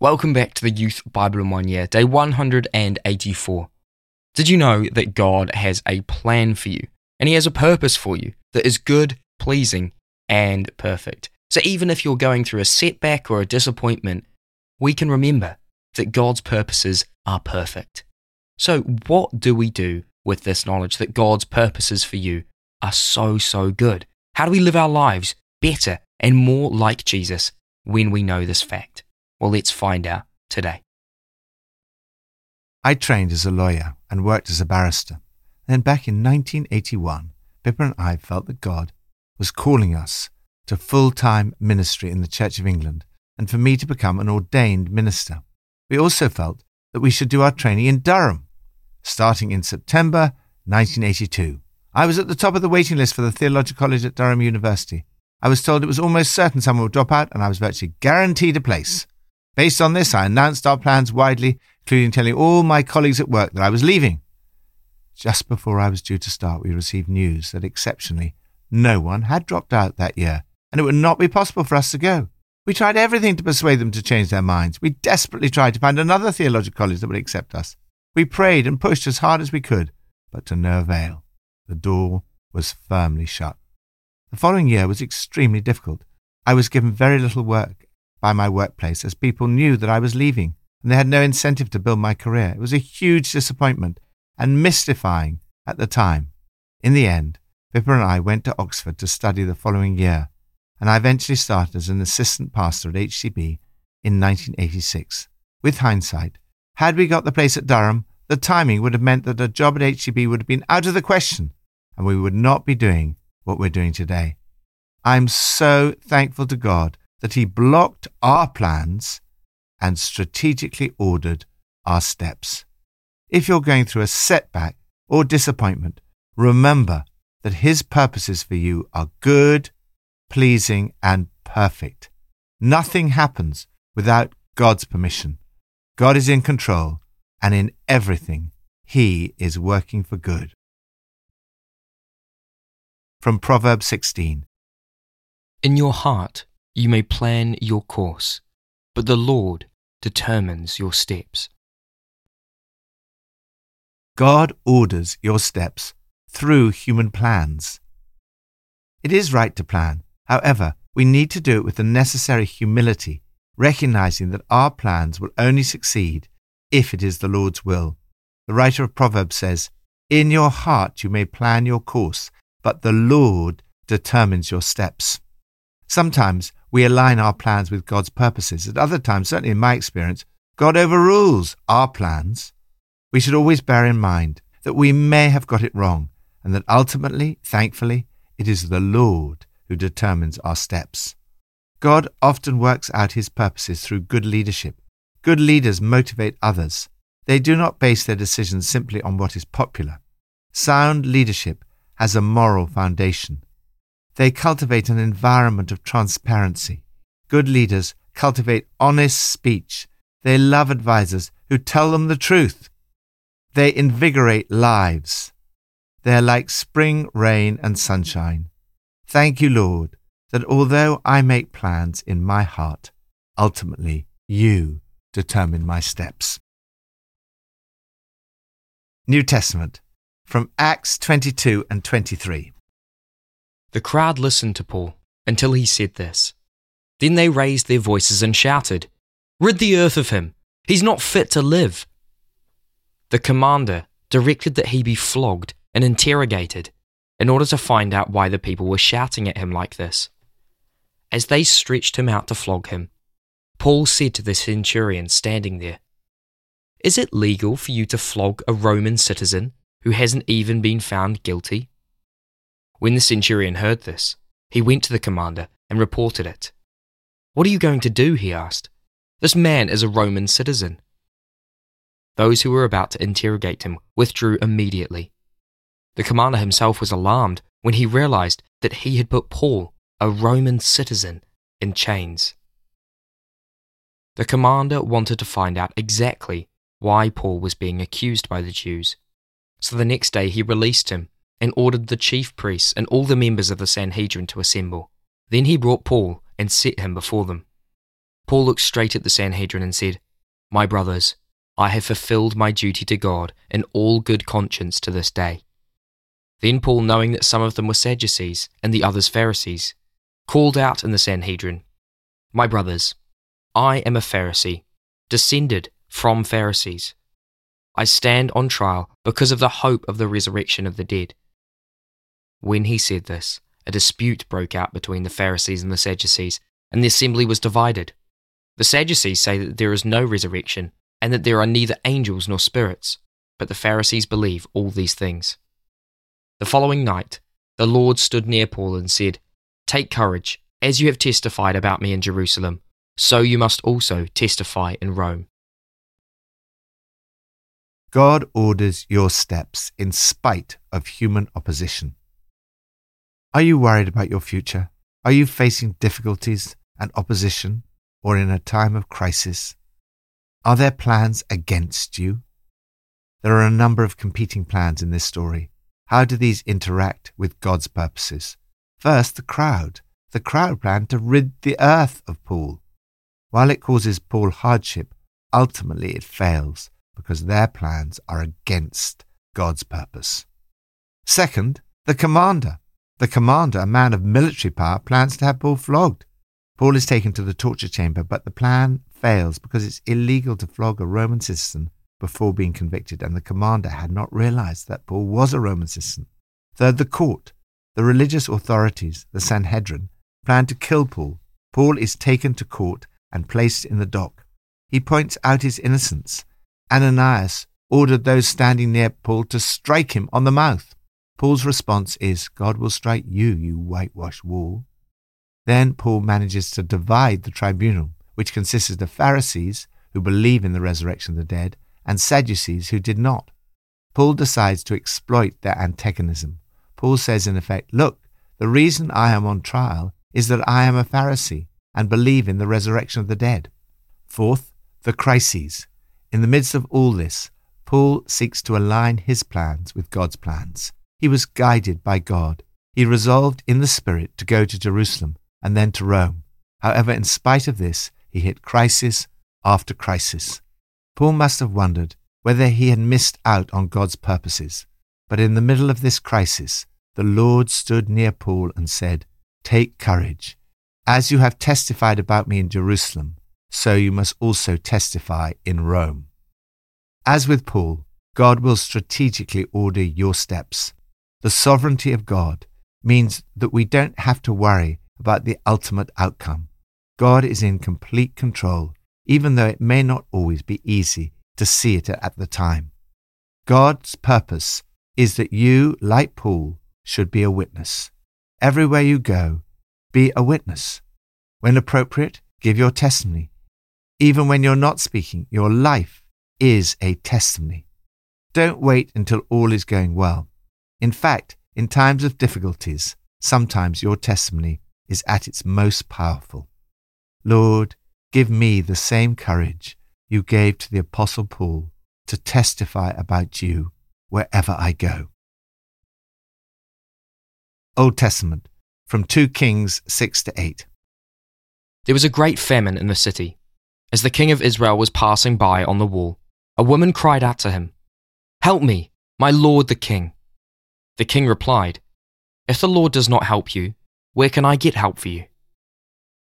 Welcome back to the Youth Bible in One Year, day 184. Did you know that God has a plan for you and He has a purpose for you that is good, pleasing, and perfect? So even if you're going through a setback or a disappointment, we can remember that God's purposes are perfect. So, what do we do with this knowledge that God's purposes for you are so, so good? How do we live our lives better and more like Jesus when we know this fact? Well, let's find out today. I trained as a lawyer and worked as a barrister. Then back in 1981, Pippa and I felt that God was calling us to full time ministry in the Church of England and for me to become an ordained minister. We also felt that we should do our training in Durham, starting in September 1982. I was at the top of the waiting list for the Theological College at Durham University. I was told it was almost certain someone would drop out, and I was virtually guaranteed a place. Based on this, I announced our plans widely, including telling all my colleagues at work that I was leaving. Just before I was due to start, we received news that exceptionally, no one had dropped out that year, and it would not be possible for us to go. We tried everything to persuade them to change their minds. We desperately tried to find another theological college that would accept us. We prayed and pushed as hard as we could, but to no avail. The door was firmly shut. The following year was extremely difficult. I was given very little work by my workplace as people knew that I was leaving and they had no incentive to build my career. It was a huge disappointment and mystifying at the time. In the end, Pippa and I went to Oxford to study the following year, and I eventually started as an assistant pastor at HTB in 1986. With hindsight, had we got the place at Durham, the timing would have meant that a job at HTB would have been out of the question, and we would not be doing what we're doing today. I'm so thankful to God that he blocked our plans and strategically ordered our steps. If you're going through a setback or disappointment, remember that his purposes for you are good, pleasing, and perfect. Nothing happens without God's permission. God is in control, and in everything, he is working for good. From Proverbs 16 In your heart, you may plan your course, but the Lord determines your steps. God orders your steps through human plans. It is right to plan. However, we need to do it with the necessary humility, recognizing that our plans will only succeed if it is the Lord's will. The writer of Proverbs says, In your heart you may plan your course, but the Lord determines your steps. Sometimes we align our plans with God's purposes. At other times, certainly in my experience, God overrules our plans. We should always bear in mind that we may have got it wrong and that ultimately, thankfully, it is the Lord who determines our steps. God often works out his purposes through good leadership. Good leaders motivate others. They do not base their decisions simply on what is popular. Sound leadership has a moral foundation. They cultivate an environment of transparency. Good leaders cultivate honest speech. They love advisers who tell them the truth. They invigorate lives. They are like spring rain and sunshine. Thank you, Lord, that although I make plans in my heart, ultimately you determine my steps. New Testament from Acts 22 and 23. The crowd listened to Paul until he said this. Then they raised their voices and shouted, Rid the earth of him! He's not fit to live! The commander directed that he be flogged and interrogated in order to find out why the people were shouting at him like this. As they stretched him out to flog him, Paul said to the centurion standing there, Is it legal for you to flog a Roman citizen who hasn't even been found guilty? When the centurion heard this, he went to the commander and reported it. What are you going to do? he asked. This man is a Roman citizen. Those who were about to interrogate him withdrew immediately. The commander himself was alarmed when he realized that he had put Paul, a Roman citizen, in chains. The commander wanted to find out exactly why Paul was being accused by the Jews. So the next day he released him and ordered the chief priests and all the members of the Sanhedrin to assemble. Then he brought Paul and set him before them. Paul looked straight at the Sanhedrin and said, My brothers, I have fulfilled my duty to God in all good conscience to this day. Then Paul, knowing that some of them were Sadducees and the others Pharisees, called out in the Sanhedrin, My brothers, I am a Pharisee, descended from Pharisees. I stand on trial because of the hope of the resurrection of the dead. When he said this, a dispute broke out between the Pharisees and the Sadducees, and the assembly was divided. The Sadducees say that there is no resurrection, and that there are neither angels nor spirits, but the Pharisees believe all these things. The following night, the Lord stood near Paul and said, Take courage, as you have testified about me in Jerusalem, so you must also testify in Rome. God orders your steps in spite of human opposition. Are you worried about your future? Are you facing difficulties and opposition or in a time of crisis? Are there plans against you? There are a number of competing plans in this story. How do these interact with God's purposes? First, the crowd. The crowd plan to rid the earth of Paul. While it causes Paul hardship, ultimately it fails because their plans are against God's purpose. Second, the commander. The commander, a man of military power, plans to have Paul flogged. Paul is taken to the torture chamber, but the plan fails because it's illegal to flog a Roman citizen before being convicted, and the commander had not realized that Paul was a Roman citizen. Third, the court. The religious authorities, the Sanhedrin, plan to kill Paul. Paul is taken to court and placed in the dock. He points out his innocence. Ananias ordered those standing near Paul to strike him on the mouth. Paul's response is, God will strike you, you whitewashed wall. Then Paul manages to divide the tribunal, which consists of the Pharisees who believe in the resurrection of the dead and Sadducees who did not. Paul decides to exploit their antagonism. Paul says, in effect, Look, the reason I am on trial is that I am a Pharisee and believe in the resurrection of the dead. Fourth, the crises. In the midst of all this, Paul seeks to align his plans with God's plans. He was guided by God. He resolved in the Spirit to go to Jerusalem and then to Rome. However, in spite of this, he hit crisis after crisis. Paul must have wondered whether he had missed out on God's purposes. But in the middle of this crisis, the Lord stood near Paul and said, Take courage. As you have testified about me in Jerusalem, so you must also testify in Rome. As with Paul, God will strategically order your steps. The sovereignty of God means that we don't have to worry about the ultimate outcome. God is in complete control even though it may not always be easy to see it at the time. God's purpose is that you, like Paul, should be a witness. Everywhere you go, be a witness. When appropriate, give your testimony. Even when you're not speaking, your life is a testimony. Don't wait until all is going well. In fact, in times of difficulties, sometimes your testimony is at its most powerful. Lord, Give me the same courage you gave to the Apostle Paul to testify about you wherever I go. Old Testament, from 2 Kings 6 to 8. There was a great famine in the city. As the king of Israel was passing by on the wall, a woman cried out to him, Help me, my lord the king. The king replied, If the Lord does not help you, where can I get help for you?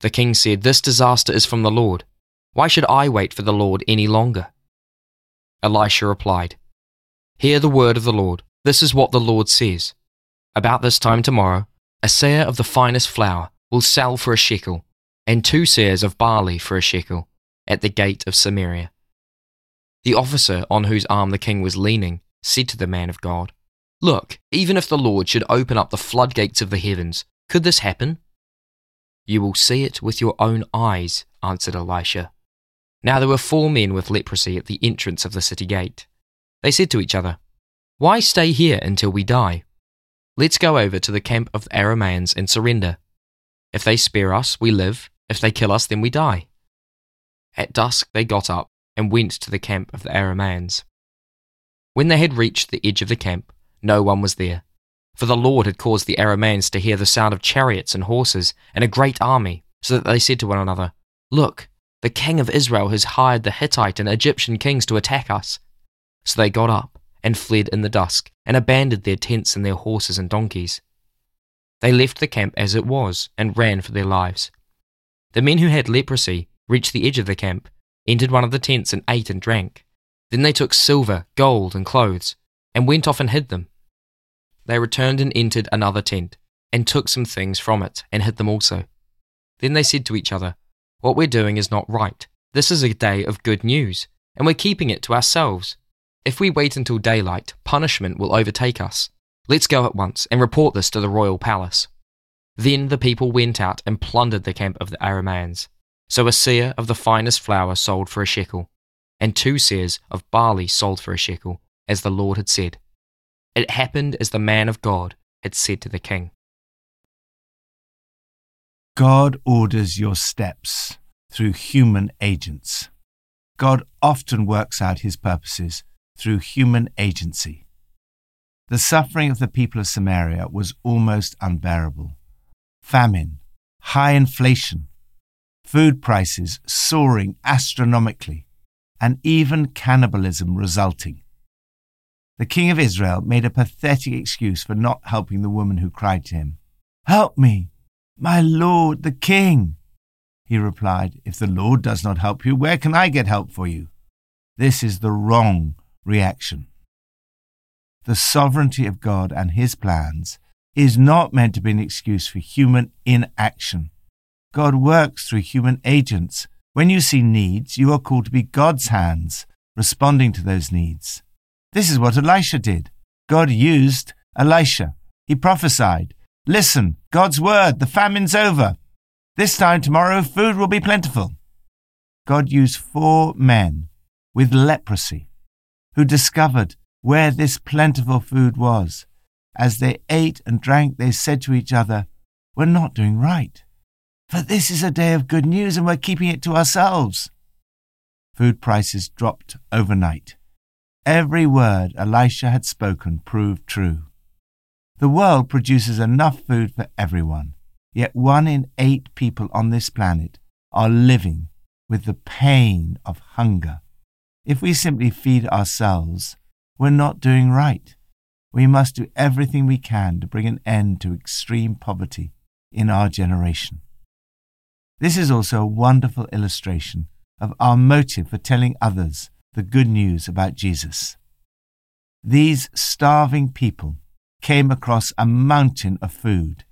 The king said, This disaster is from the Lord. Why should I wait for the Lord any longer? Elisha replied, Hear the word of the Lord. This is what the Lord says. About this time tomorrow, a seah of the finest flour will sell for a shekel, and two seahs of barley for a shekel, at the gate of Samaria. The officer on whose arm the king was leaning said to the man of God, Look, even if the Lord should open up the floodgates of the heavens, could this happen? You will see it with your own eyes, answered Elisha. Now there were four men with leprosy at the entrance of the city gate. They said to each other, Why stay here until we die? Let's go over to the camp of the Arameans and surrender. If they spare us, we live. If they kill us, then we die. At dusk they got up and went to the camp of the Arameans. When they had reached the edge of the camp, no one was there. For the Lord had caused the Arameans to hear the sound of chariots and horses and a great army, so that they said to one another, Look, The king of Israel has hired the Hittite and Egyptian kings to attack us. So they got up and fled in the dusk and abandoned their tents and their horses and donkeys. They left the camp as it was and ran for their lives. The men who had leprosy reached the edge of the camp, entered one of the tents, and ate and drank. Then they took silver, gold, and clothes, and went off and hid them. They returned and entered another tent, and took some things from it, and hid them also. Then they said to each other, What we're doing is not right. This is a day of good news, and we're keeping it to ourselves. If we wait until daylight, punishment will overtake us. Let's go at once and report this to the royal palace. Then the people went out and plundered the camp of the Arameans. So a seah of the finest flour sold for a shekel, and two seahs of barley sold for a shekel, as the Lord had said. It happened as the man of God had said to the king. God orders your steps through human agents. God often works out his purposes through human agency. The suffering of the people of Samaria was almost unbearable. Famine, high inflation, food prices soaring astronomically, and even cannibalism resulting. The king of Israel made a pathetic excuse for not helping the woman who cried to him. Help me, my lord the king. He replied, If the Lord does not help you, where can I get help for you? This is the wrong reaction the sovereignty of God and His plans is not meant to be an excuse for human inaction. God works through human agents. When you see needs, you are called to be God's hands, responding to those needs. This is what Elisha did. God used Elisha. He prophesied, Listen, God's word, the famine's over. This time tomorrow, food will be plentiful. God used four men with leprosy who discovered where this plentiful food was. As they ate and drank, they said to each other, We're not doing right. For this is a day of good news and we're keeping it to ourselves. Food prices dropped overnight. Every word Elisha had spoken proved true. The world produces enough food for everyone, yet one in eight people on this planet are living with the pain of hunger. If we simply feed ourselves, we're not doing right. We must do everything we can to bring an end to extreme poverty in our generation. This is also a wonderful illustration of our motive for telling others the good news about Jesus. These starving people came across a mountain of food.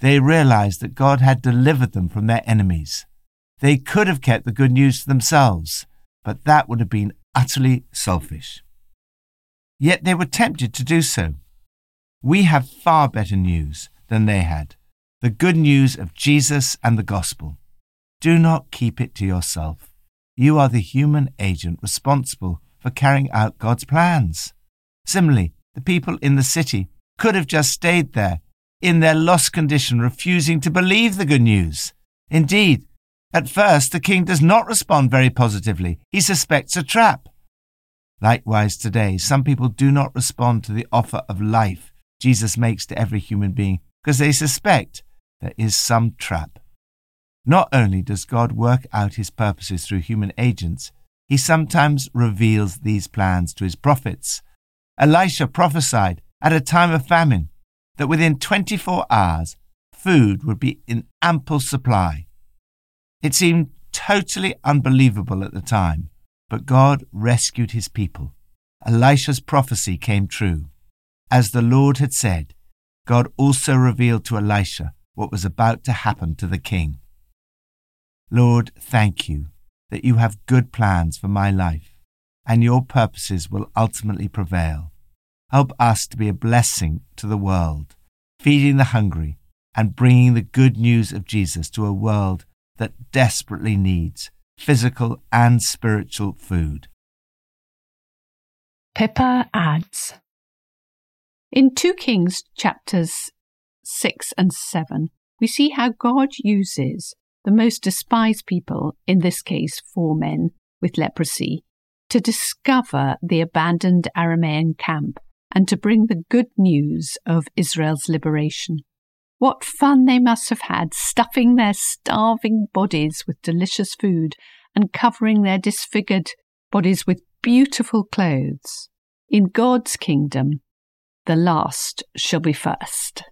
They realized that God had delivered them from their enemies. They could have kept the good news to themselves, but that would have been utterly selfish. Yet they were tempted to do so. We have far better news than they had the good news of Jesus and the gospel. Do not keep it to yourself. You are the human agent responsible for carrying out God's plans. Similarly, the people in the city could have just stayed there in their lost condition, refusing to believe the good news. Indeed, at first, the king does not respond very positively. He suspects a trap. Likewise, today, some people do not respond to the offer of life Jesus makes to every human being because they suspect there is some trap. Not only does God work out his purposes through human agents, he sometimes reveals these plans to his prophets. Elisha prophesied at a time of famine that within 24 hours food would be in ample supply. It seemed totally unbelievable at the time, but God rescued his people. Elisha's prophecy came true. As the Lord had said, God also revealed to Elisha what was about to happen to the king. Lord, thank you that you have good plans for my life, and your purposes will ultimately prevail. Help us to be a blessing to the world, feeding the hungry and bringing the good news of Jesus to a world that desperately needs physical and spiritual food. Pippa adds In 2 Kings chapters 6 and 7, we see how God uses the most despised people, in this case four men with leprosy, to discover the abandoned Aramean camp and to bring the good news of Israel's liberation. What fun they must have had stuffing their starving bodies with delicious food and covering their disfigured bodies with beautiful clothes. In God's kingdom, the last shall be first.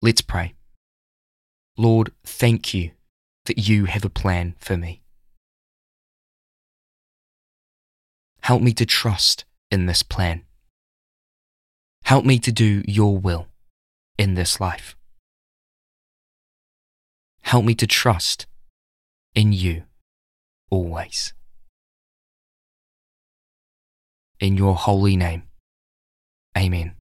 Let's pray. Lord, thank you that you have a plan for me. Help me to trust in this plan. Help me to do your will in this life. Help me to trust in you always. In your holy name, amen.